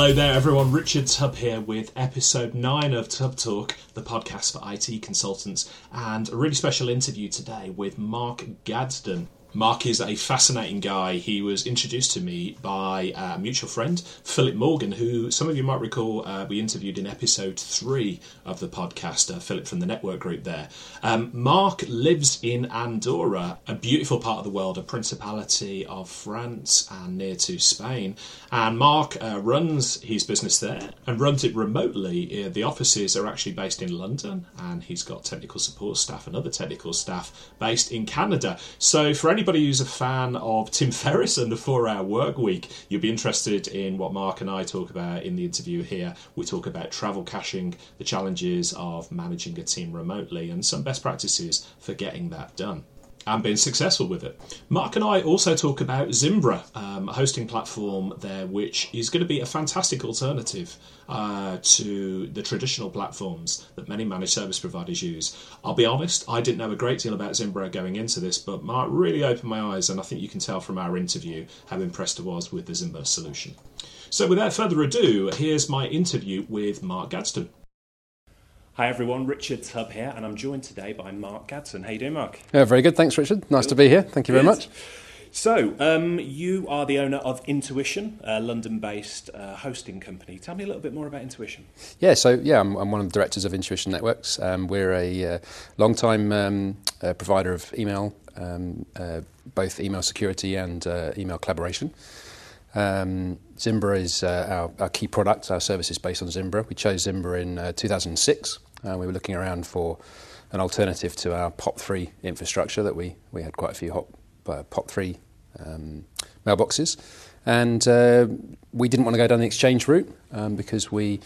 Hello there, everyone. Richard Tubb here with episode 9 of Tubb Talk, the podcast for IT consultants, and a really special interview today with Mark Gadsden. Mark is a fascinating guy. He was introduced to me by a mutual friend, Philip Morgan, who some of you might recall uh, we interviewed in episode three of the podcast, uh, Philip from the network group there. Um, Mark lives in Andorra, a beautiful part of the world, a principality of France and near to Spain. And Mark uh, runs his business there and runs it remotely. Uh, the offices are actually based in London, and he's got technical support staff and other technical staff based in Canada. So for any anybody who's a fan of Tim Ferriss and the Four Hour Work Week, you'll be interested in what Mark and I talk about in the interview here. We talk about travel caching, the challenges of managing a team remotely, and some best practices for getting that done and been successful with it. Mark and I also talk about Zimbra, um, a hosting platform there, which is going to be a fantastic alternative uh, to the traditional platforms that many managed service providers use. I'll be honest, I didn't know a great deal about Zimbra going into this, but Mark really opened my eyes, and I think you can tell from our interview how impressed I was with the Zimbra solution. So, without further ado, here's my interview with Mark Gadsden. Hi everyone, Richard Tubb here, and I'm joined today by Mark Gadsden. How you doing, Mark? Yeah, very good. Thanks, Richard. Nice good. to be here. Thank you very much. So, um, you are the owner of Intuition, a London-based uh, hosting company. Tell me a little bit more about Intuition. Yeah, so yeah, I'm, I'm one of the directors of Intuition Networks. Um, we're a uh, long-time um, uh, provider of email, um, uh, both email security and uh, email collaboration. Um, Zimbra is uh, our, our, key product. Our service is based on Zimbra. We chose Zimbra in uh, 2006. Uh, we were looking around for an alternative to our POP3 infrastructure that we, we had quite a few uh, POP3 um, mailboxes. And uh, we didn't want to go down the exchange route um, because we,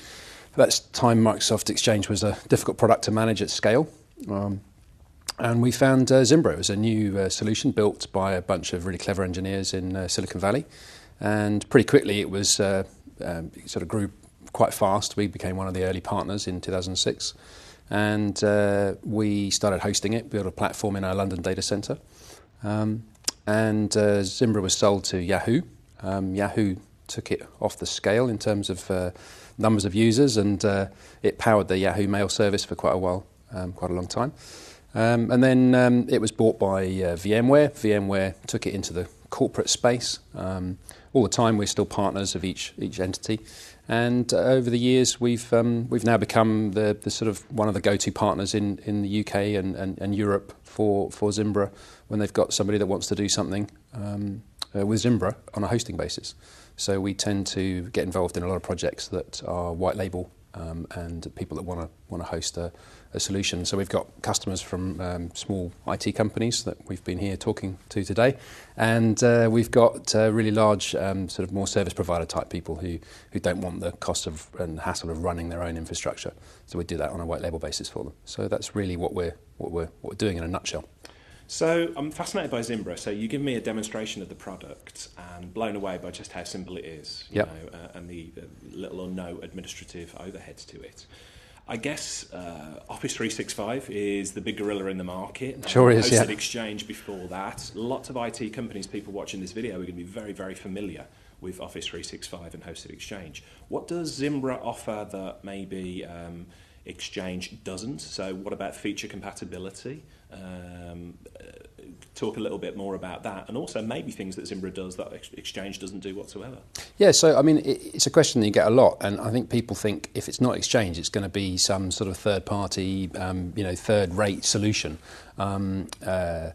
at that time, Microsoft Exchange was a difficult product to manage at scale. Um, and we found uh, Zimbra. as a new uh, solution built by a bunch of really clever engineers in uh, Silicon Valley. And pretty quickly, it was uh, um, sort of grew quite fast. We became one of the early partners in 2006, and uh, we started hosting it, built a platform in our London data center. Um, and uh, Zimbra was sold to Yahoo. Um, Yahoo took it off the scale in terms of uh, numbers of users, and uh, it powered the Yahoo Mail service for quite a while, um, quite a long time. Um, and then um, it was bought by uh, VMware. VMware took it into the corporate space. Um, all the time, we're still partners of each each entity, and uh, over the years, we've um, we've now become the, the sort of one of the go-to partners in, in the UK and, and, and Europe for for Zimbra when they've got somebody that wants to do something um, uh, with Zimbra on a hosting basis. So we tend to get involved in a lot of projects that are white label um, and people that want to want to host a, a, solution. So we've got customers from um, small IT companies that we've been here talking to today, and uh, we've got uh, really large um, sort of more service provider type people who who don't want the cost of and hassle of running their own infrastructure. So we do that on a white label basis for them. So that's really what we're what we're what we're doing in a nutshell. So I'm fascinated by Zimbra. So you give me a demonstration of the product and blown away by just how simple it is, you yep. know, uh, and the, the, little or no administrative overheads to it. I guess uh, Office 365 is the big gorilla in the market. Sure is, yeah. Exchange before that. Lots of IT companies, people watching this video, are going to be very, very familiar with Office 365 and Hosted Exchange. What does Zimbra offer that maybe um, Exchange doesn't? So, what about feature compatibility? Um, uh, talk a little bit more about that, and also maybe things that Zimbra does that Exchange doesn't do whatsoever. Yeah, so I mean, it's a question that you get a lot, and I think people think if it's not Exchange, it's going to be some sort of third-party, um, you know, third-rate solution. Um, uh,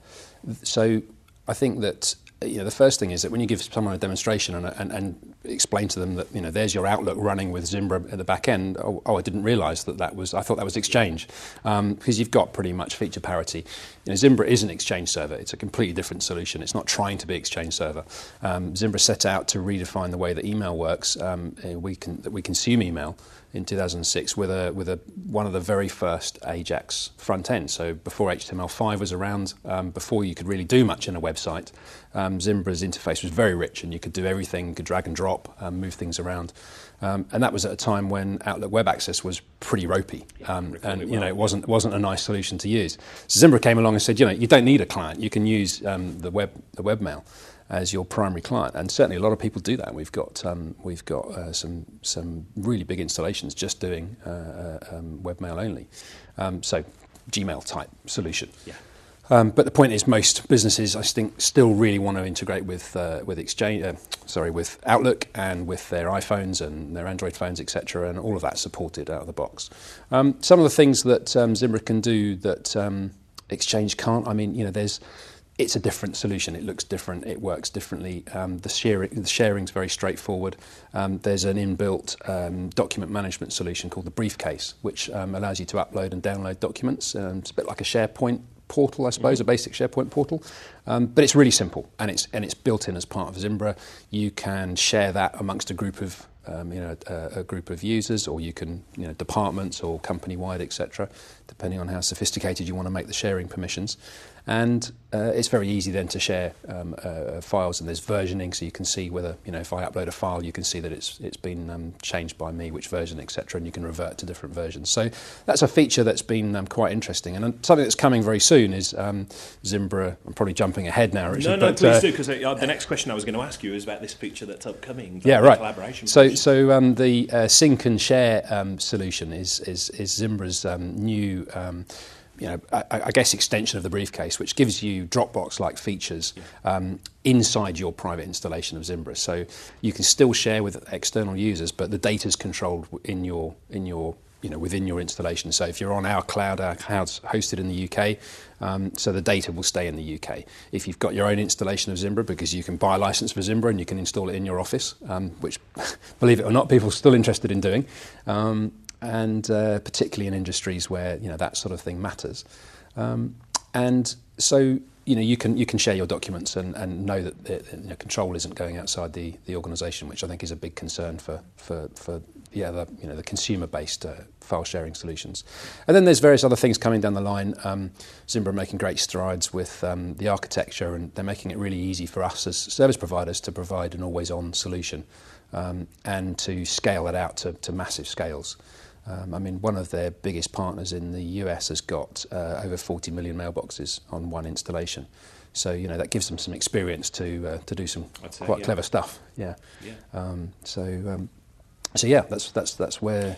so I think that you know, the first thing is that when you give someone a demonstration and, and, and explain to them that you know there's your Outlook running with Zimbra at the back end. Oh, oh I didn't realise that that was. I thought that was Exchange um, because you've got pretty much feature parity. You know, Zimbra is an Exchange server. It's a completely different solution. It's not trying to be Exchange server. Um, Zimbra set out to redefine the way that email works. Um, we can that we consume email in 2006 with a with a one of the very first Ajax front ends. So before HTML5 was around, um, before you could really do much in a website, um, Zimbra's interface was very rich, and you could do everything, You could drag and drop, um, move things around, um, and that was at a time when Outlook Web Access was pretty ropey, um, and you know it wasn't wasn't a nice solution to use. So Zimbra came along and said, you know, you don't need a client, you can use um, the web the webmail. as your primary client. And certainly a lot of people do that. We've got um, we've got uh, some some really big installations just doing uh, uh um, webmail only. Um, so Gmail type solution. Yeah. Um, but the point is, most businesses, I think, still really want to integrate with uh, with Exchange, uh, sorry, with Outlook and with their iPhones and their Android phones, etc., and all of that supported out of the box. Um, some of the things that um, Zimbra can do that Exchange can't. I mean, you know, there's it's a different solution. It looks different. It works differently. The sharing sharing's very straightforward. There's an inbuilt um, document management solution called the Briefcase, which allows you to upload and download documents. Um, it's a bit like a SharePoint portal, I suppose, mm-hmm. a basic SharePoint portal. Um, but it's really simple, and it's and it's built in as part of Zimbra. You can share that amongst a group of um, you know a, a, group of users, or you can you know departments or company wide, etc. Depending on how sophisticated you want to make the sharing permissions. And uh, it's very easy then to share um, uh, files, and there's versioning, so you can see whether you know if I upload a file, you can see that it's it's been um, changed by me, which version, etc., and you can revert to different versions. So that's a feature that's been um, quite interesting, and something that's coming very soon is um, Zimbra. I'm probably jumping ahead now, Richard. No, no, but, please uh, do, because uh, the next question I was going to ask you is about this feature that's upcoming. Yeah, right. Collaboration. So, so um, the uh, sync and share um, solution is is, is Zimbra's new you know, I, I, guess extension of the briefcase, which gives you Dropbox-like features um, inside your private installation of Zimbra. So you can still share with external users, but the data is controlled in your in your you know within your installation. So if you're on our cloud, our cloud's hosted in the UK, um, so the data will stay in the UK. If you've got your own installation of Zimbra, because you can buy a license for Zimbra and you can install it in your office, um, which, believe it or not, people are still interested in doing. Um, and uh, particularly in industries where you know that sort of thing matters. Um, and so you know you can you can share your documents and, and know that the, you know, control isn't going outside the, the organisation, which I think is a big concern for for, for yeah the you know the consumer based uh, file sharing solutions. And then there's various other things coming down the line. Um, Zimbra are making great strides with um, the architecture, and they're making it really easy for us as service providers to provide an always on solution um, and to scale it out to, to massive scales. Um, I mean, one of their biggest partners in the US has got uh, over 40 million mailboxes on one installation. So you know that gives them some experience to uh, to do some quite clever stuff. Yeah. yeah. Um, so um, so yeah, that's that's that's where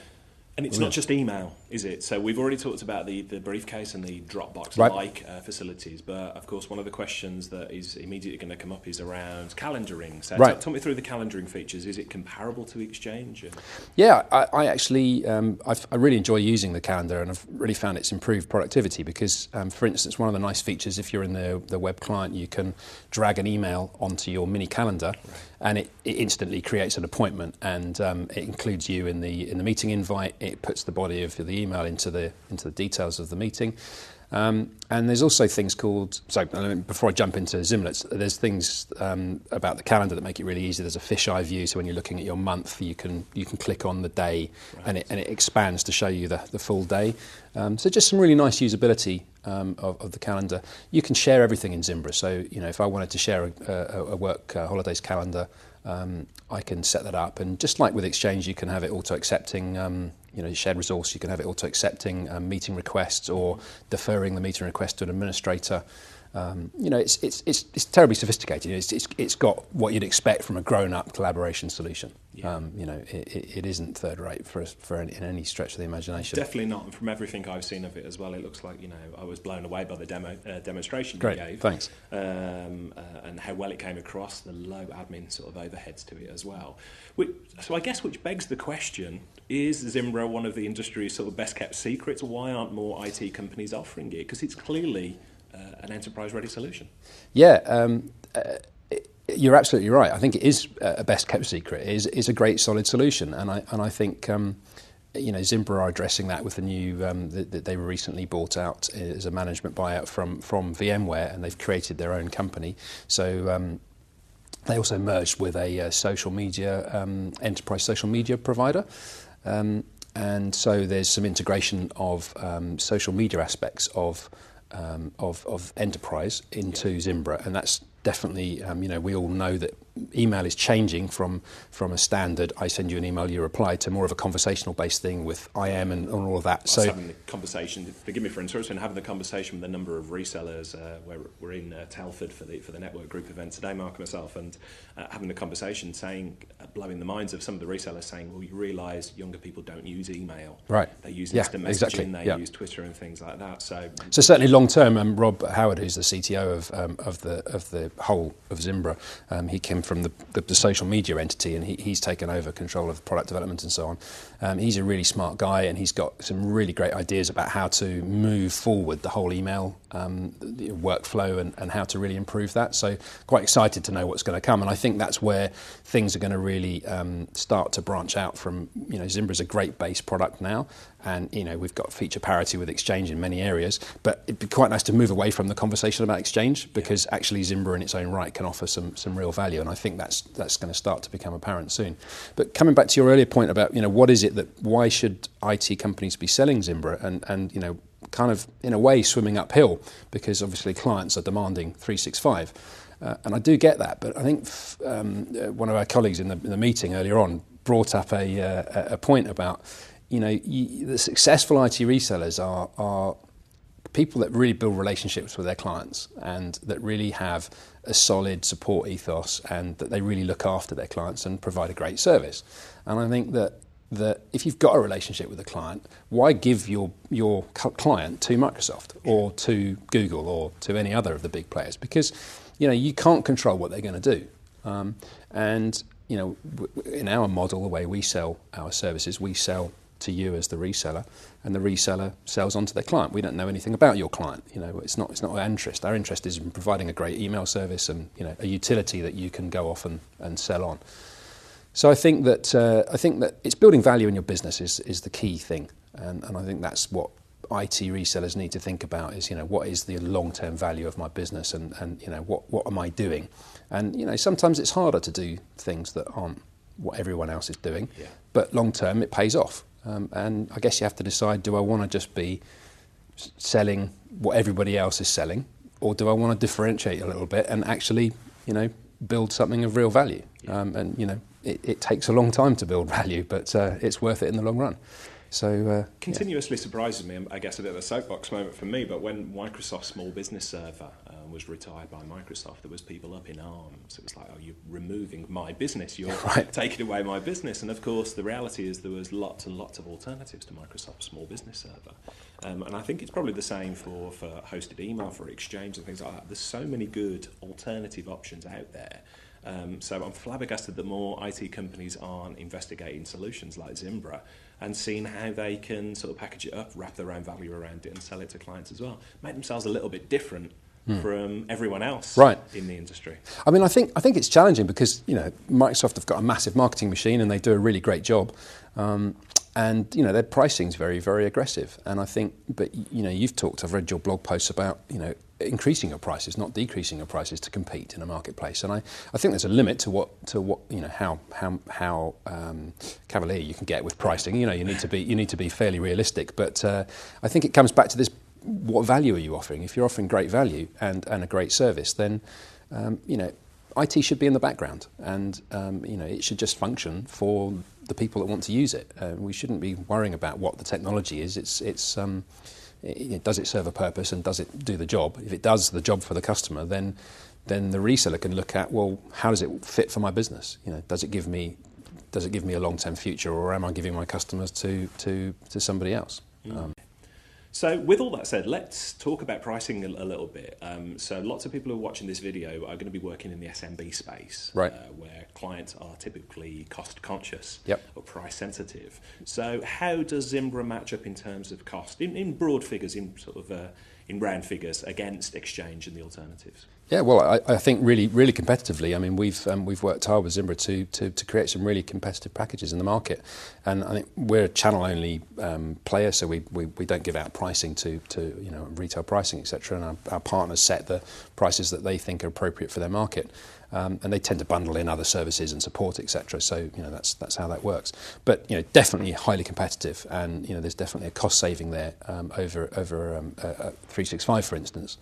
and it's not just email, is it? So we've already talked about the, the briefcase and the Dropbox-like right. uh, facilities, but of course one of the questions that is immediately going to come up is around calendaring. So right. talk me through the calendaring features. Is it comparable to Exchange? Yeah, I, I actually um, i really enjoy using the calendar, and I've really found it's improved productivity because, um, for instance, one of the nice features if you're in the, the web client, you can drag an email onto your mini calendar. Right and it, it instantly creates an appointment and um, it includes you in the in the meeting invite. It puts the body of the email into the into the details of the meeting. Um, and there's also things called, so before I jump into Zimlets, there's things um, about the calendar that make it really easy. There's a fisheye view, so when you're looking at your month, you can you can click on the day right. and, it, and it expands to show you the, the full day. Um, so just some really nice usability um, of, of, the calendar. You can share everything in Zimbra. So you know, if I wanted to share a, a, a work uh, holidays calendar, um, I can set that up. And just like with Exchange, you can have it auto accepting. You know, shared resource. You can have it auto accepting um, meeting requests or deferring the meeting request to an administrator. Um, you know, it's, it's, it's, it's terribly sophisticated. It's, it's, it's got what you'd expect from a grown-up collaboration solution. Yeah. Um, you know, it, it, it isn't third-rate for, for any, in any stretch of the imagination. Definitely not. And from everything I've seen of it as well, it looks like, you know, I was blown away by the demo uh, demonstration Great. you gave. thanks. Um, uh, and how well it came across, the low admin sort of overheads to it as well. so I guess which begs the question, is Zimbra one of the industry's sort of best-kept secrets? Why aren't more IT companies offering it? Because it's clearly an enterprise ready solution. Yeah, um, uh, you're absolutely right. I think it is a best kept secret. It is is a great solid solution, and I and I think. Um, you know, Zimbra are addressing that with the new um, that they were recently bought out as a management buyout from from VMware, and they've created their own company. So um, they also merged with a uh, social media um, enterprise social media provider. Um, and so there's some integration of um, social media aspects of um, of, of enterprise into yeah. Zimbra, and that's definitely um, you know we all know that email is changing from from a standard I send you an email, you reply to more of a conversational based thing with IM and, and all of that. so having the conversation, forgive me for interrupting, having the conversation with a number of resellers. Uh, where we're in uh, Telford for the for the network group event today, Mark and myself, and uh, having the conversation, saying, uh, blowing the minds of some of the resellers, saying, well, you realise younger people don't use email, right? They use yeah, instant messaging, exactly. they yeah. use Twitter and things like that. So, so certainly long term, um, Rob Howard, who's the CTO of um, of the of the whole of Zimbra, um, he came from the, the, the, social media entity, and he, he's taken over control of product development and so on. Um, he's a really smart guy, and he's got some really great ideas about how to move forward the whole email um, workflow and, and how to really improve that. So quite excited to know what's going to come, and I think that's where things are going to really um, start to branch out from. You know, Zimbra is a great base product now, and you know we've got feature parity with Exchange in many areas, but it'd be quite nice to move away from the conversation about Exchange because yeah. actually Zimbra in its own right can offer some some real value, and I think that's that's going to start to become apparent soon. But coming back to your earlier point about you know what is it that why should IT companies be selling Zimbra and and you know kind of in a way swimming uphill because obviously clients are demanding 365. Uh, and I do get that, but I think um, uh, one of our colleagues in the, in the, meeting earlier on brought up a, uh, a point about, you know, you, the successful IT resellers are, are people that really build relationships with their clients and that really have a solid support ethos and that they really look after their clients and provide a great service. And I think that that if you've got a relationship with a client, why give your your client to Microsoft or to Google or to any other of the big players? Because you know you can't control what they're going to do, um, and you know in our model, the way we sell our services, we sell to you as the reseller, and the reseller sells on to their client. We don't know anything about your client. You know, it's not it's not our interest. Our interest is in providing a great email service and you know a utility that you can go off and, and sell on. So I think that uh, I think that it's building value in your business is, is the key thing, and, and I think that's what IT resellers need to think about is you know what is the long term value of my business and, and you know what what am I doing, and you know sometimes it's harder to do things that aren't what everyone else is doing, yeah. but long term it pays off, um, and I guess you have to decide do I want to just be selling what everybody else is selling, or do I want to differentiate a little bit and actually you know build something of real value, um, and you know it, it, takes a long time to build value, but uh, it's worth it in the long run. So uh, continuously yeah. surprises me. I guess a bit of a soapbox moment for me. But when Microsoft Small Business Server was retired by Microsoft, there was people up in arms. It was like, "Oh, you're removing my business. You're right. taking away my business." And of course, the reality is there was lots and lots of alternatives to Microsoft Small Business Server. Um, and I think it's probably the same for for hosted email, for Exchange, and things like that. There's so many good alternative options out there. Um, so I'm flabbergasted that more IT companies aren't investigating solutions like Zimbra and seeing how they can sort of package it up, wrap their own value around it, and sell it to clients as well. Make themselves a little bit different mm. from everyone else right. in the industry. I mean, I think I think it's challenging because you know Microsoft have got a massive marketing machine and they do a really great job. Um, and you know their pricing is very very aggressive and i think but you know you've talked i've read your blog posts about you know increasing your prices, not decreasing your prices to compete in a marketplace. And I, I think there's a limit to what to what you know how how how um, cavalier you can get with pricing. You know, you need to be you need to be fairly realistic. But uh, I think it comes back to this: what value are you offering? If you're offering great value and and a great service, then um, you know. IT should be in the background, and um, you know it should just function for the people that want to use it. Uh, we shouldn't be worrying about what the technology is. It's it's um, it, does it serve a purpose and does it do the job? If it does the job for the customer, then then the reseller can look at well, how does it fit for my business? You know, does it give me does it give me a long term future, or am I giving my customers to to to somebody else? Mm. Um, so, with all that said, let's talk about pricing a, a little bit. Um, so, lots of people who are watching this video are going to be working in the SMB space, right. uh, where clients are typically cost conscious yep. or price sensitive. So, how does Zimbra match up in terms of cost, in, in broad figures, in sort of uh, in round figures, against Exchange and the alternatives? Yeah, well, I, I, think really, really competitively. I mean, we've um, we've worked hard with Zimbra to, to, to create some really competitive packages in the market, and I think we're a channel only um, player, so we, we, we don't give out pricing to, to you know retail pricing, etc. And our, our partners set the prices that they think are appropriate for their market. Um, and they tend to bundle in other services and support, etc. So you know that's that's how that works. But you know definitely highly competitive, and you know there's definitely a cost saving there um, over over um, a, a 365, for instance.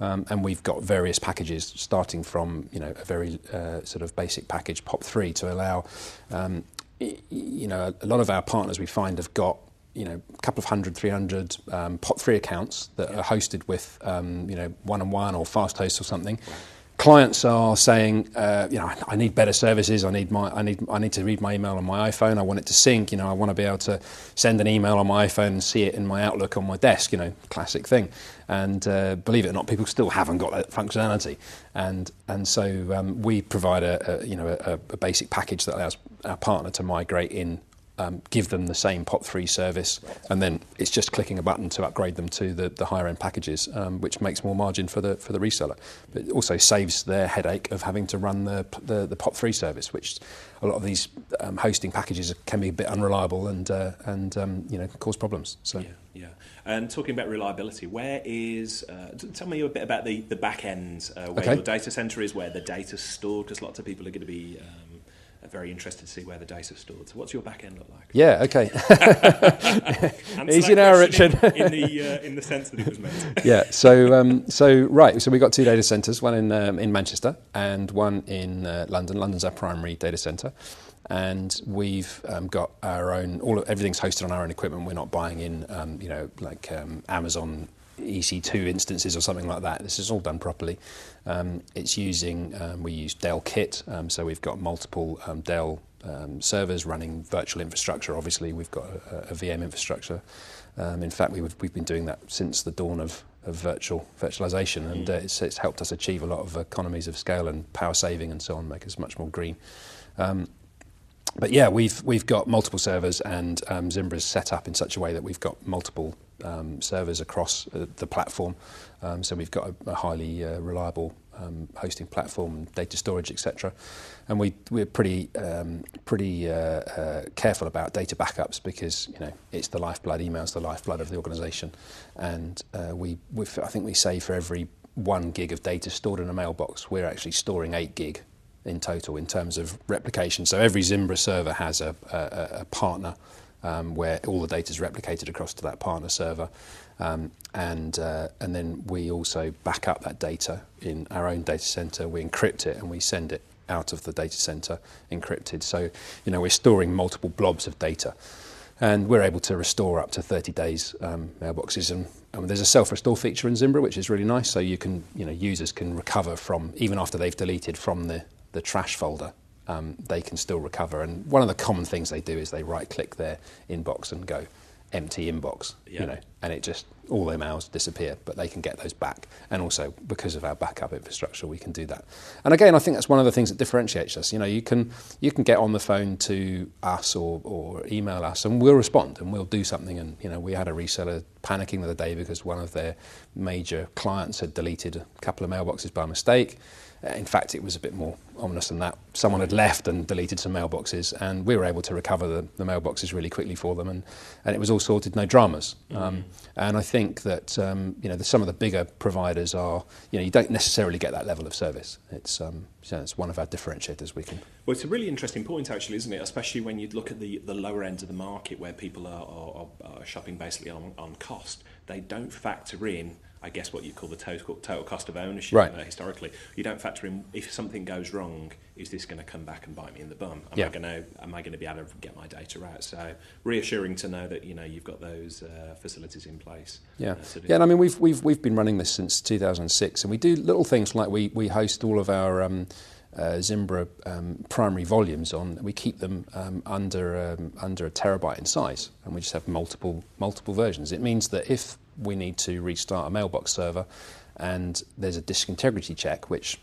Um, and we've got various packages starting from you know a very uh, sort of basic package POP3 to allow um, you know a lot of our partners we find have got you know a couple of hundred, 300 um, POP3 accounts that yeah. are hosted with um, you know one on one or fast host or something. Right clients are saying, uh, you know, I need better services. I need my, I need, I need to read my email on my iPhone. I want it to sync. You know, I want to be able to send an email on my iPhone and see it in my Outlook on my desk. You know, classic thing. And uh, believe it or not, people still haven't got that functionality. And and so um, we provide a, a you know a, a, basic package that allows our partner to migrate in um, give them the same POP3 service, and then it's just clicking a button to upgrade them to the, the higher end packages, um, which makes more margin for the for the reseller. But it also saves their headache of having to run the the, the POP3 service, which a lot of these um, hosting packages can be a bit unreliable and uh, and um, you know cause problems. So. Yeah, yeah. And talking about reliability, where is? Uh, tell me a bit about the the back end, uh, where okay. your data center is, where the data's stored, because lots of people are going to be um, very interested to see where the data is stored. So, what's your back end look like? Yeah, okay. Easy now, Richard. in, in, the uh, in the sense that it was meant. yeah. So um, so right. So we've got two data centres, one in um, in Manchester and one in uh, London. London's our primary data centre. And we've um, got our own, all of, everything's hosted on our own equipment. We're not buying in, um, you know, like um, Amazon EC2 instances or something like that. This is all done properly. Um, it's using, um, we use Dell Kit, um, so we've got multiple um, Dell um, servers running virtual infrastructure. Obviously, we've got a, a VM infrastructure. Um, in fact, we have we've been doing that since the dawn of, of virtual virtualization, and uh, it's, it's, helped us achieve a lot of economies of scale and power saving and so on, make us much more green but yeah, we've we've got multiple servers, and um, Zimbra is set up in such a way that we've got multiple um, servers across uh, the platform. Um, so we've got a, a highly uh, reliable um, hosting platform, data storage, etc. And we we're pretty um, pretty uh, uh, careful about data backups because you know it's the lifeblood. Email's the lifeblood of the organisation, and uh, we I think we say for every one gig of data stored in a mailbox, we're actually storing eight gig in total in terms of replication. So every Zimbra server has a, a, a partner um, where all the data is replicated across to that partner server. Um, and, uh, and then we also back up that data in our own data center. We encrypt it and we send it out of the data center encrypted. So, you know, we're storing multiple blobs of data. And we're able to restore up to 30 days um, mailboxes. And, and there's a self-restore feature in Zimbra, which is really nice. So you can, you know, users can recover from, even after they've deleted from the, the trash folder um, they can still recover. And one of the common things they do is they right click their inbox and go empty inbox, yeah. you know, and it just all their mails disappear, but they can get those back. And also because of our backup infrastructure, we can do that. And again, I think that's one of the things that differentiates us. You know, you can you can get on the phone to us or, or email us, and we'll respond and we'll do something. And you know, we had a reseller panicking the other day because one of their major clients had deleted a couple of mailboxes by mistake in fact, it was a bit more ominous than that. Someone had left and deleted some mailboxes, and we were able to recover the, the mailboxes really quickly for them, and, and it was all sorted, no dramas. Mm-hmm. Um, and I think that um, you know the, some of the bigger providers are you know you don't necessarily get that level of service. It's um, so it's one of our differentiators. We can. Well, it's a really interesting point, actually, isn't it? Especially when you look at the, the lower end of the market, where people are, are, are shopping basically on, on cost. They don't factor in I guess what you call the total total cost of ownership right. uh, historically. You don't factor in if something goes wrong, is this going to come back and bite me in the bum? Am yeah. I going to am I going to be able to get my data out? So reassuring to know that you know you've got those uh, facilities in place. Yeah, uh, yeah. And I mean we've we've we've been running this since 2006, and we do little things like we we host all of our. Um, uh, Zimbra um, primary volumes on. We keep them um, under um, under a terabyte in size, and we just have multiple multiple versions. It means that if we need to restart a mailbox server, and there's a disk integrity check, which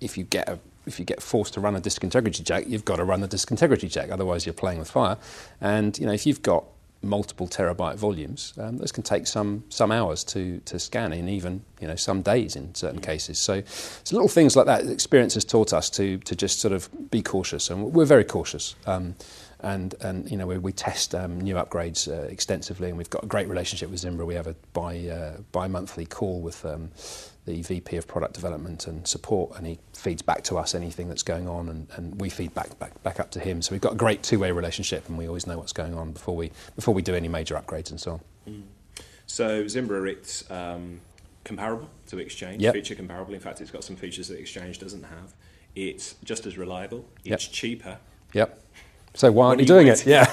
if you get a if you get forced to run a disk integrity check, you've got to run the disk integrity check. Otherwise, you're playing with fire. And you know, if you've got multiple terabyte volumes, um, those can take some some hours to to scan in, even you know some days in certain cases. So, so little things like that. Experience has taught us to to just sort of be cautious, and we're very cautious. Um, and and you know we, we test um, new upgrades uh, extensively, and we've got a great relationship with Zimbra. We have a bi uh, bi-monthly call with um, the VP of product development and support, and he feeds back to us anything that's going on, and, and we feed back, back back up to him. So we've got a great two-way relationship, and we always know what's going on before we before we do any major upgrades and so on. Mm. So Zimbra, it's um, comparable to Exchange, Yep. feature comparable. In fact, it's got some features that Exchange doesn't have. It's just as reliable. Yep. It's cheaper. Yep. So why aren't you doing it? Yeah,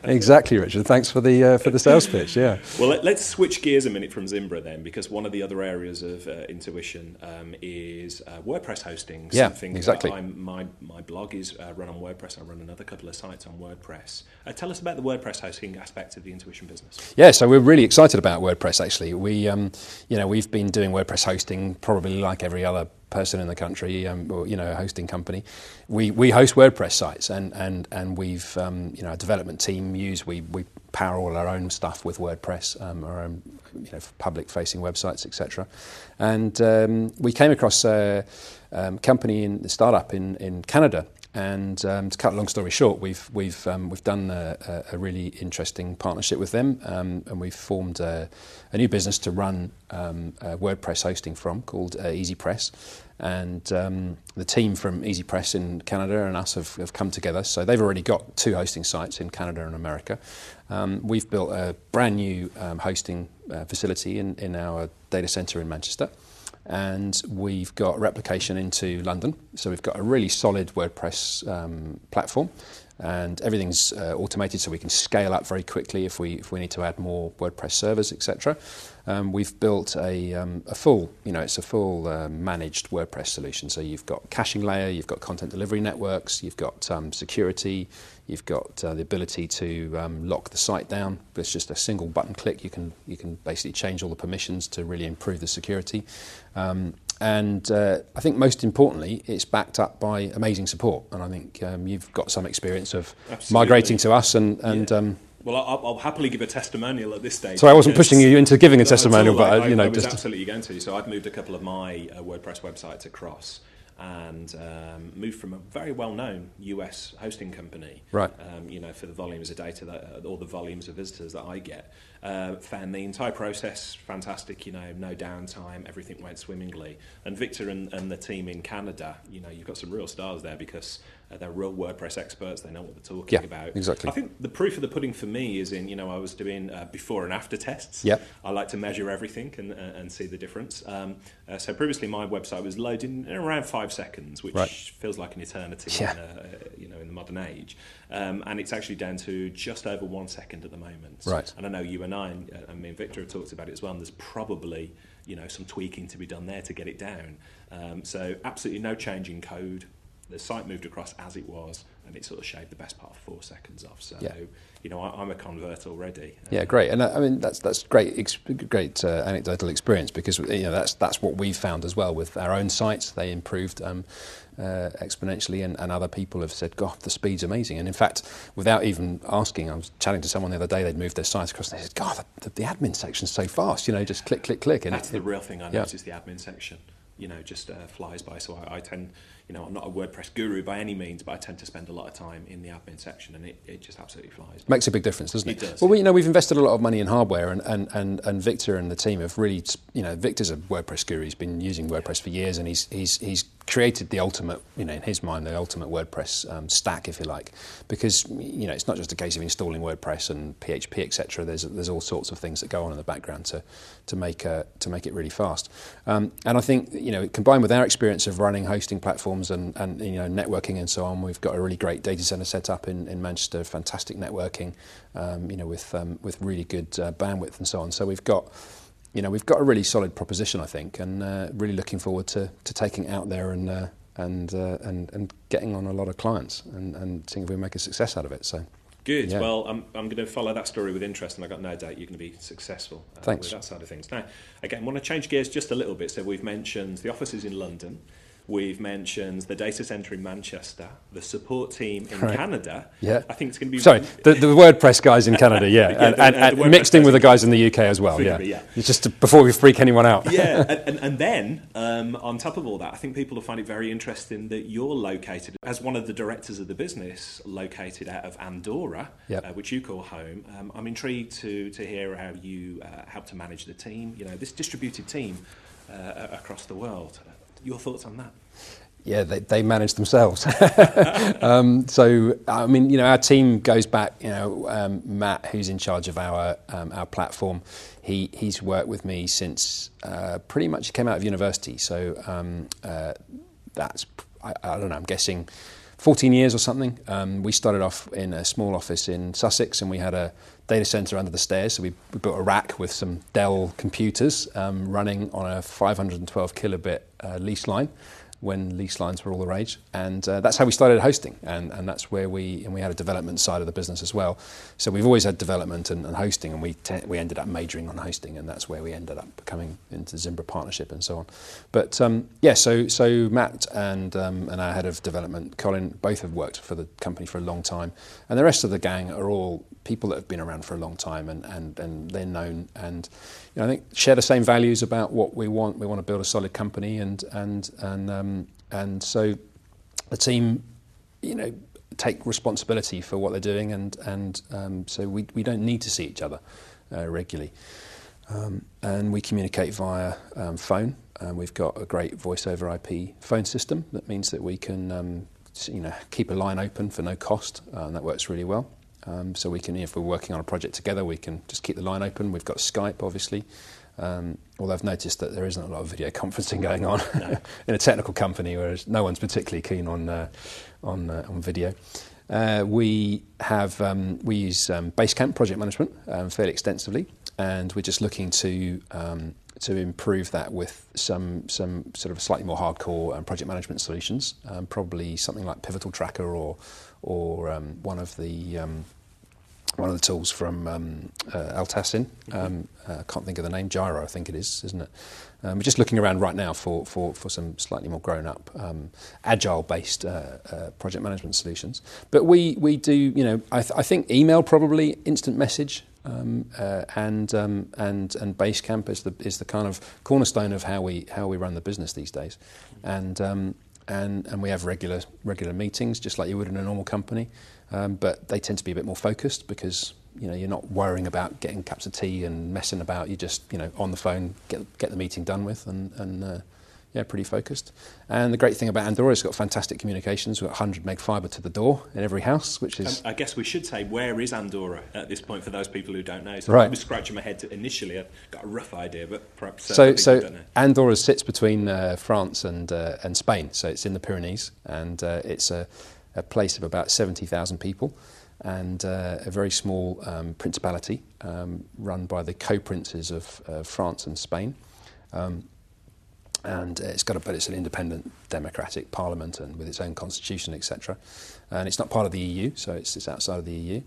exactly, Richard. Thanks for the uh, for the sales pitch. Yeah. Well, let, us switch gears a minute from Zimbra then, because one of the other areas of uh, intuition um, is uh, WordPress hosting. Yeah, exactly. My my blog is uh, run on WordPress. I run another couple of sites on WordPress. Uh, tell us about the WordPress hosting aspect of the intuition business. Yeah, so we're really excited about WordPress. Actually, we, um, you know, we've been doing WordPress hosting probably like every other person in the country, um, or you know, a hosting company. We we host WordPress sites, and and and we've um, you know, a development team use we we power all our own stuff with WordPress, um, our own you know, public-facing websites, etc. And um, we came across a um, company in the startup in in Canada and um, to cut a long story short, we've we've um, we've done a, a, really interesting partnership with them, um, and we've formed a, a new business to run um, WordPress hosting from called uh, EasyPress. And um, the team from EasyPress in Canada and us have, have come together. So they've already got two hosting sites in Canada and America. Um, we've built a brand new hosting uh, facility in, in our data center in Manchester and we've got replication into London. So we've got a really solid WordPress um, platform, and everything's uh, automated, so we can scale up very quickly if we if we need to add more WordPress servers, etc. Um, we've built a, um, a full, you know, it's a full uh, managed WordPress solution. So you've got caching layer, you've got content delivery networks, you've got um, security, you've got uh, the ability to um, lock the site down. It's just a single button click. You can you can basically change all the permissions to really improve the security. Um, and uh, I think most importantly, it's backed up by amazing support. And I think um, you've got some experience of Absolutely. migrating to us and, and Yeah. um, Well, I'll, I'll happily give a testimonial at this stage. So I wasn't pushing you into giving a testimonial, all. but, I, uh, you know, I was just- absolutely going to. So I've moved a couple of my uh, WordPress websites across and um, moved from a very well-known US hosting company, Right. Um, you know, for the volumes of data that, uh, or the volumes of visitors that I get. Uh, found the entire process fantastic. You know, no downtime, everything went swimmingly. And Victor and, and the team in Canada, you know, you've got some real stars there because uh, they're real WordPress experts. They know what they're talking Yeah, about. exactly. I think the proof of the pudding for me is in, you know, I was doing uh, before and after tests. Yep. I like to measure everything and, uh, and see the difference. Um, uh, so previously, my website was loading in around five seconds, which Right. feels like an eternity, Yeah. in, uh, you know, in the modern age. Um, and it's actually down to just over one second at the moment. Right. And I know you and I, and, uh, I mean, Victor have talked about it as well. And there's probably, you know, some tweaking to be done there to get it down. Um, so absolutely no change in code. The site moved across as it was, and it sort of shaved the best part of four seconds off. So, Yeah. you know, I, I'm a convert already. Yeah, great, and uh, I mean that's that's great, ex- great uh, anecdotal experience because you know that's that's what we found as well with our own sites. They improved um, uh, exponentially, and, and other people have said, "God, the speed's amazing." And in fact, without even asking, I was chatting to someone the other day. They'd moved their site across. And they said, "God, the, the admin section's so fast. You know, just click, click, click." And That's it- the real thing I yeah. noticed. The admin section, you know, just uh, flies by. So I, I tend, you know, I'm not a WordPress guru by any means, but I tend to spend a lot of time in the admin section, and it, it just absolutely flies. Makes a big difference, doesn't it? It does, Well, we, you know, we've invested a lot of money in hardware, and, and, and, and Victor and the team have really, you know, Victor's a WordPress guru. He's been using WordPress for years, and he's he's he's created the ultimate, you know, in his mind, the ultimate WordPress um, stack, if you like, because you know it's not just a case of installing WordPress and PHP, etc. There's there's all sorts of things that go on in the background to to make uh, to make it really fast. Um, and I think you know, combined with our experience of running hosting platforms and and you know networking and so on, we've got a really great data center set up in, in Manchester, fantastic networking, um, you know, with um, with really good uh, bandwidth and so on. So we've got you know, we've got a really solid proposition, I think, and uh, really looking forward to, to taking it out there and, uh, and, uh, and, and getting on a lot of clients and, and seeing if we make a success out of it. So, Good. Yeah. Well, I'm, I'm going to follow that story with interest, and I've got no doubt you're going to be successful uh, Thanks. with that side of things. Now, again, I want to change gears just a little bit. So we've mentioned the offices in London. We've mentioned the data centre in Manchester, the support team in Right. Canada. Yeah. I think it's going to be sorry, the, the WordPress guys in Canada, yeah, Yeah, and, and, and mixed in with the guys. in the UK as well, yeah. Yeah. Just to, before we freak anyone out. yeah, and, and, and then um, on top of all that, I think people will find it very interesting that you're located as one of the directors of the business, located out of Andorra, Yep. uh, which you call home. Um, I'm intrigued to to hear how you uh, help to manage the team. You know, this distributed team uh, across the world. Your thoughts on that? yeah, they, they manage themselves. um, so, I mean, you know, our team goes back. You know, um, Matt, who's in charge of our um, our platform, he he's worked with me since uh, pretty much he came out of university. So um, uh, that's I, I, don't know. I'm guessing 14 years or something. Um, we started off in a small office in Sussex, and we had a data center under the stairs. So we, we built a rack with some Dell computers um, running on a 512 kilobit uh, lease line when lease lines were all the rage, and uh, that's how we started hosting, and, and that's where we and we had a development side of the business as well. So we've always had development and, and hosting, and we te- we ended up majoring on hosting, and that's where we ended up coming into Zimbra partnership and so on. But um, yeah, so so Matt and um, and our head of development, Colin, both have worked for the company for a long time, and the rest of the gang are all people that have been around for a long time, and and, and they're known and you know, I think share the same values about what we want. We want to build a solid company, and and and um, and so the team, you know, take responsibility for what they're doing, and and um, so we we don't need to see each other uh, regularly, um, and we communicate via um, phone. And we've got a great voice over IP phone system that means that we can um, you know keep a line open for no cost, uh, and that works really well. Um, so we can, if we're working on a project together, we can just keep the line open. We've got Skype, obviously. Um, although I've noticed that there isn't a lot of video conferencing going on no. in a technical company, whereas no one's particularly keen on uh, on, uh, on video. Uh, we have um, we use um, Basecamp project management um, fairly extensively, and we're just looking to um, to improve that with some some sort of slightly more hardcore um, project management solutions. Um, probably something like Pivotal Tracker or or um, one of the um, one of the tools from um, uh, Atlassian. Um, uh, I can't think of the name. Jira, I think it is, isn't it? Um, we're just looking around right now for, for, for some slightly more grown up, um, agile based uh, uh, project management solutions. But we, we do, you know, I, th- I think email probably, instant message. Um, uh, and um, and and Basecamp is the is the kind of cornerstone of how we how we run the business these days, and um, and and we have regular regular meetings just like you would in a normal company. Um, but they tend to be a bit more focused because you know you're not worrying about getting cups of tea and messing about. You're just you know on the phone, get get the meeting done with, and and uh, yeah, pretty focused. And the great thing about Andorra is it's got fantastic communications. We've got 100 meg fibre to the door in every house, which is. Um, I guess we should say where is Andorra at this point for those people who don't know. So right. I was scratching my head to initially. I've got a rough idea, but perhaps. Uh, so so Andorra sits between uh, France and uh, and Spain, so it's in the Pyrenees, and uh, it's a a place of about 70,000 people and uh, a very small um, principality um, run by the co-princes of uh, France and Spain. Um, and it's got a, but it's an independent democratic parliament and with its own constitution, etc. And it's not part of the EU, so it's, it's outside of the EU.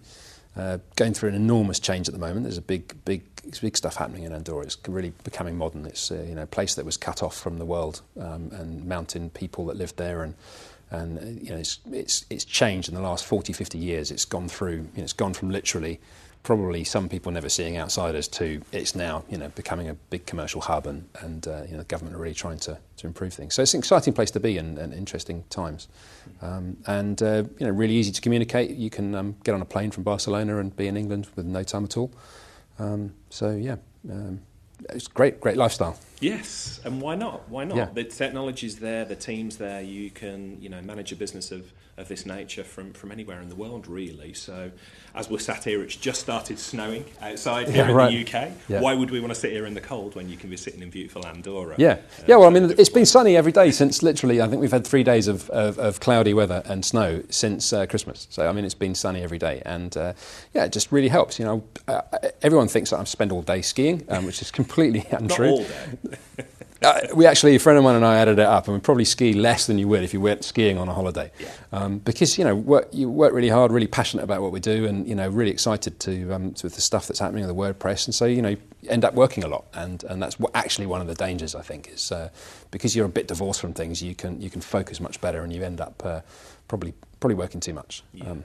Uh, going through an enormous change at the moment. There's a big, big, big stuff happening in Andorra. It's really becoming modern. It's uh, you know a place that was cut off from the world um, and mountain people that lived there and and uh, you know it's, it's it's changed in the last 40 50 years it's gone through you know, it's gone from literally probably some people never seeing outsiders to it's now you know becoming a big commercial hub and and uh, you know the government are really trying to to improve things so it's an exciting place to be and, and interesting times um, and uh, you know really easy to communicate you can um, get on a plane from Barcelona and be in England with no time at all um, so yeah um, it's great, great lifestyle. Yes, and why not? Why not? Yeah. The technology's there, the team's there. You can, you know, manage a business of, of this nature from, from anywhere in the world, really. So, as we're sat here, it's just started snowing outside here yeah, in right. the UK. Yeah. Why would we want to sit here in the cold when you can be sitting in beautiful Andorra? Yeah, uh, yeah. Well, I mean, it's been sunny every day since literally. I think we've had three days of, of, of cloudy weather and snow since uh, Christmas. So, I mean, it's been sunny every day, and uh, yeah, it just really helps. You know, uh, everyone thinks that I spend all day skiing, um, which is completely untrue. Not all day. Uh, we actually, a friend of mine and I added it up, and we probably ski less than you would if you went skiing on a holiday. Yeah. Um, because you know, work, you work really hard, really passionate about what we do, and you know, really excited to um, with the stuff that's happening on the WordPress, and so you know, end up working a lot, and and that's what, actually one of the dangers I think is uh, because you're a bit divorced from things, you can you can focus much better, and you end up uh, probably probably working too much. Yeah. Um,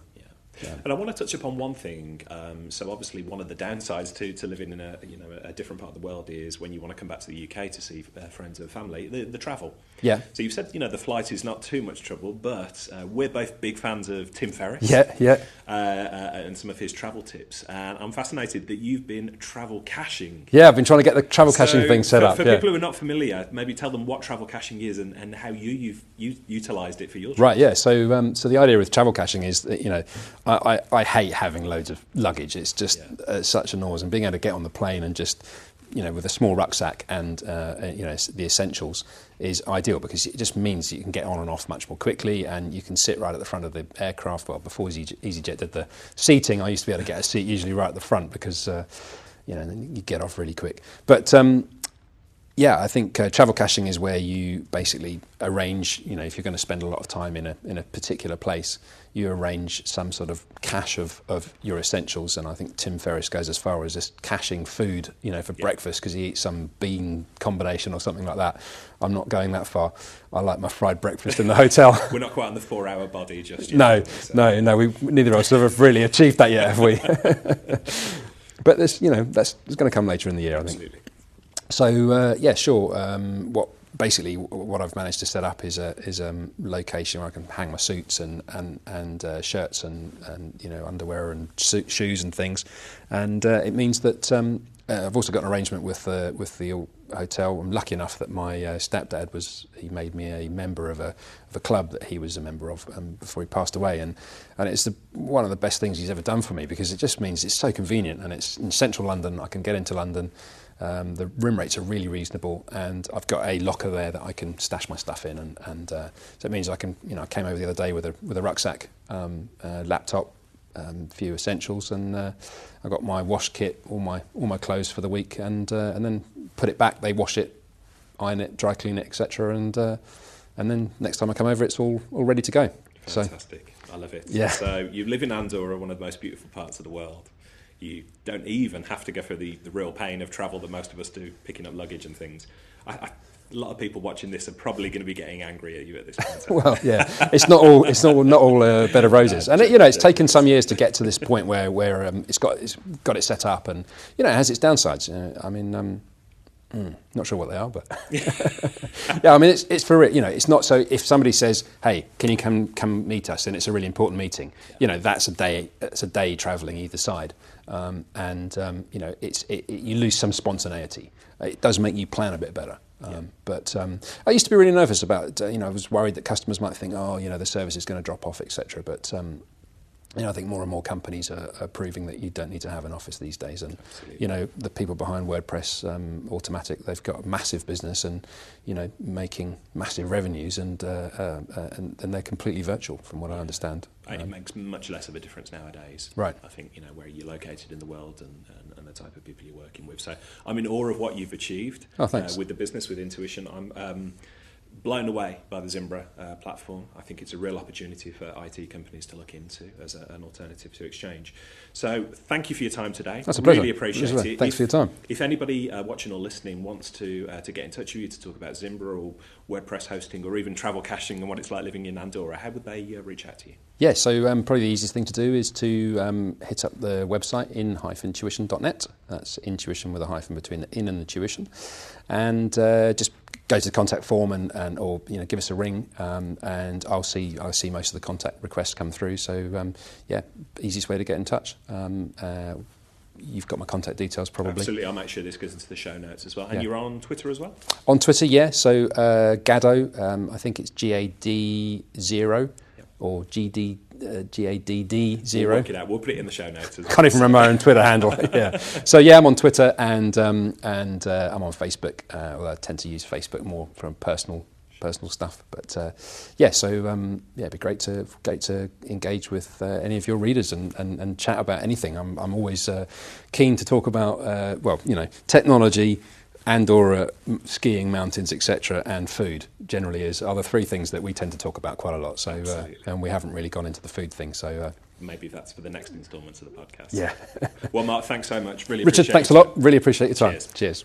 Yeah. And I want to touch upon one thing. Um, so obviously, one of the downsides to, to living in a you know a different part of the world is when you want to come back to the UK to see uh, friends and family, the, the travel. Yeah. So you've said you know the flight is not too much trouble, but uh, we're both big fans of Tim Ferriss. Yeah, yeah. Uh, uh, and some of his travel tips, and I'm fascinated that you've been travel caching. Yeah, I've been trying to get the travel caching thing set for, up. For yeah. people who are not familiar, maybe tell them what travel caching is and, and how you, you've you, utilised it for your trip. Right, yeah. So, um, so the idea with travel caching is that you know, I, I, I hate having loads of luggage. It's just Yeah. uh, such a noise, and being able to get on the plane and just, you know, with a small rucksack and uh, uh, you know the essentials is ideal because it just means you can get on and off much more quickly, and you can sit right at the front of the aircraft. Well, before EasyJet did the seating, I used to be able to get a seat usually right at the front because. Uh, you know, you get off really quick. But um, yeah, I think uh, travel caching is where you basically arrange. You know, if you're going to spend a lot of time in a in a particular place, you arrange some sort of cache of, of your essentials. And I think Tim Ferriss goes as far as just caching food. You know, for breakfast because he eats some bean combination or something like that. I'm not going that far. I like my fried breakfast in the hotel. We're not quite on the four-hour body just yet. no, so- no, no. We neither of us have really achieved that yet, have we? but this, you know, that's it's going to come later in the year. I think. So uh, yeah, sure. Um, what basically what I've managed to set up is a is a location where I can hang my suits and and and uh, shirts and and you know underwear and suit, shoes and things, and uh, it means that um, uh, I've also got an arrangement with uh, with the hotel. I'm lucky enough that my uh, stepdad was he made me a member of a of a club that he was a member of um, before he passed away, and and it's the, one of the best things he's ever done for me because it just means it's so convenient and it's in central London. I can get into London. Um, the room rates are really reasonable, and I've got a locker there that I can stash my stuff in, and, and uh, so it means I can, you know, I came over the other day with a with a rucksack, um, uh, laptop, um, few essentials, and uh, I got my wash kit, all my all my clothes for the week, and uh, and then put it back. They wash it, iron it, dry clean it, etc., and uh, and then next time I come over, it's all all ready to go. So Fantastic. I love it. Yeah. So you live in Andorra, one of the most beautiful parts of the world. You don't even have to go through the, the real pain of travel that most of us do, picking up luggage and things. I, I, a lot of people watching this are probably going to be getting angry at you at this point. well, yeah, it's not all it's not not all uh, bed of roses, and it, you know it's taken some years to get to this point where where um, it's got it's got it set up, and you know it has its downsides. Uh, I mean, um, mm, not sure what they are, but yeah, I mean it's it's for it. You know, it's not so if somebody says, "Hey, can you come come meet us?" and it's a really important meeting, you know, that's a day it's a day travelling either side, um, and um, you know it's it, it, you lose some spontaneity. It does make you plan a bit better. Um, But um, I used to be really nervous about, uh, you know, I was worried that customers might think, oh, you know, the service is going to drop off, etc. But um, you know, I think more and more companies are, are proving that you don't need to have an office these days. And Absolutely. you know, the people behind WordPress um, Automattic, they've got a massive business and you know, making massive revenues, and uh, uh, uh, and, and they're completely virtual, from what I understand. And it Um, makes much less of a difference nowadays. Right. I think, you know, where you're located in the world and, and, and the type of people you're working with. So I'm in awe of what you've achieved Oh, thanks. Uh, with the business, with Intuition. I'm um, blown away by the Zimbra uh, platform. I think it's a real opportunity for IT companies to look into as a, an alternative to Exchange. So thank you for your time today. That's a pleasure. Really appreciate Pleasure. it. Thanks If- for your time. If anybody uh, watching or listening wants to uh, to get in touch with you to talk about Zimbra or WordPress hosting or even travel caching and what it's like living in Andorra, how would they uh, reach out to you? Yeah, so um, probably the easiest thing to do is to um, hit up the website in-intuition.net. That's intuition with a hyphen between the in and the tuition, and uh, just go to the contact form and, and or you know give us a ring, um, and I'll see I'll see most of the contact requests come through. So um, yeah, easiest way to get in touch. Um, uh, you've got my contact details probably Absolutely, I'll make sure this goes into the show notes as well. And Yeah. you're on Twitter as well? on Twitter. Yeah, so uh, Gado, um, I think it's G A D zero Yep. or G D uh, G A D D We'll zero. work it out. We'll put it in the show notes well. Can't even remember my own Twitter handle. yeah. So yeah, I'm on Twitter and um, and uh, I'm on Facebook. Uh, well, I tend to use Facebook more from personal personal stuff. But uh, yeah, so um, yeah, it'd be great to great to engage with uh, any of your readers and, and, and chat about anything. I'm I'm always uh, keen to talk about uh, well, you know, technology. Andorra, m- skiing, mountains, etc., and food generally is are the three things that we tend to talk about quite a lot. So, uh, and we haven't really gone into the food thing. So, uh, Maybe that's for the next instalments of the podcast. yeah. Well, Mark, thanks so much. Really Richard, appreciate thanks a lot. Really appreciate your time. Cheers. Cheers.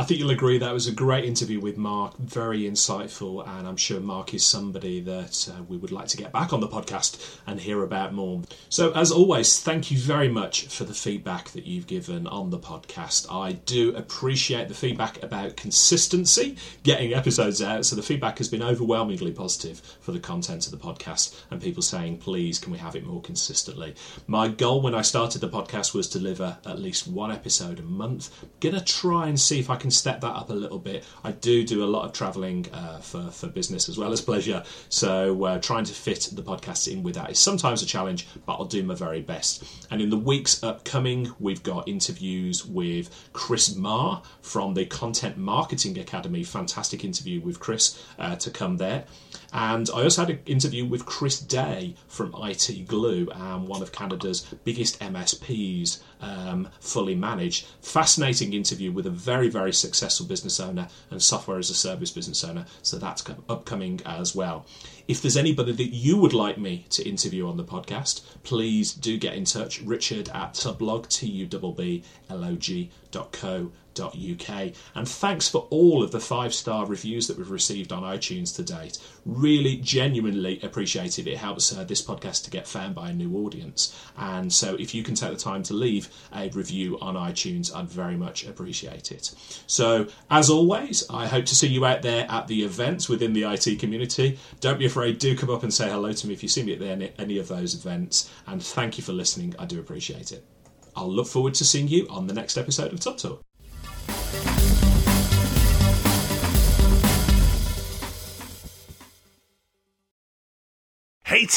I think you'll agree that was a great interview with Mark, very insightful, and I'm sure Mark is somebody that uh, we would like to get back on the podcast and hear about more. So, as always, thank you very much for the feedback that you've given on the podcast. I do appreciate the feedback about consistency, getting episodes out. So, the feedback has been overwhelmingly positive for the content of the podcast, and people saying, please, can we have it more consistently? My goal when I started the podcast was to deliver at least one episode a month. gonna try and see if I can step that up a little bit. I do do a lot of travelling uh, for for business as well as pleasure, so uh, trying to fit the podcast in with that is sometimes a challenge, but I'll do my very best. And in the weeks upcoming, we've got interviews with Chris Marr from the Content Marketing Academy. Fantastic interview with Chris uh, to come there. And I also had an interview with Chris Day from IT Glue, um, one of Canada's biggest MSPs, um, fully managed. Fascinating interview with a very, very successful business owner and software as a service business owner. So that's upcoming as well. If there's anybody that you would like me to interview on the podcast, please do get in touch. Richard at tubblog, T-U-B-B-L-O-G dot co uk. And thanks for all of the five star reviews that we've received on iTunes to date. Really, genuinely appreciated. It helps uh, this podcast to get found by a new audience. And so, if you can take the time to leave a review on iTunes, I'd very much appreciate it. So, as always, I hope to see you out there at the events within the IT community. Don't be afraid, do come up and say hello to me if you see me at any of those events. And thank you for listening, I do appreciate it. I'll look forward to seeing you on the next episode of Tubb Talk.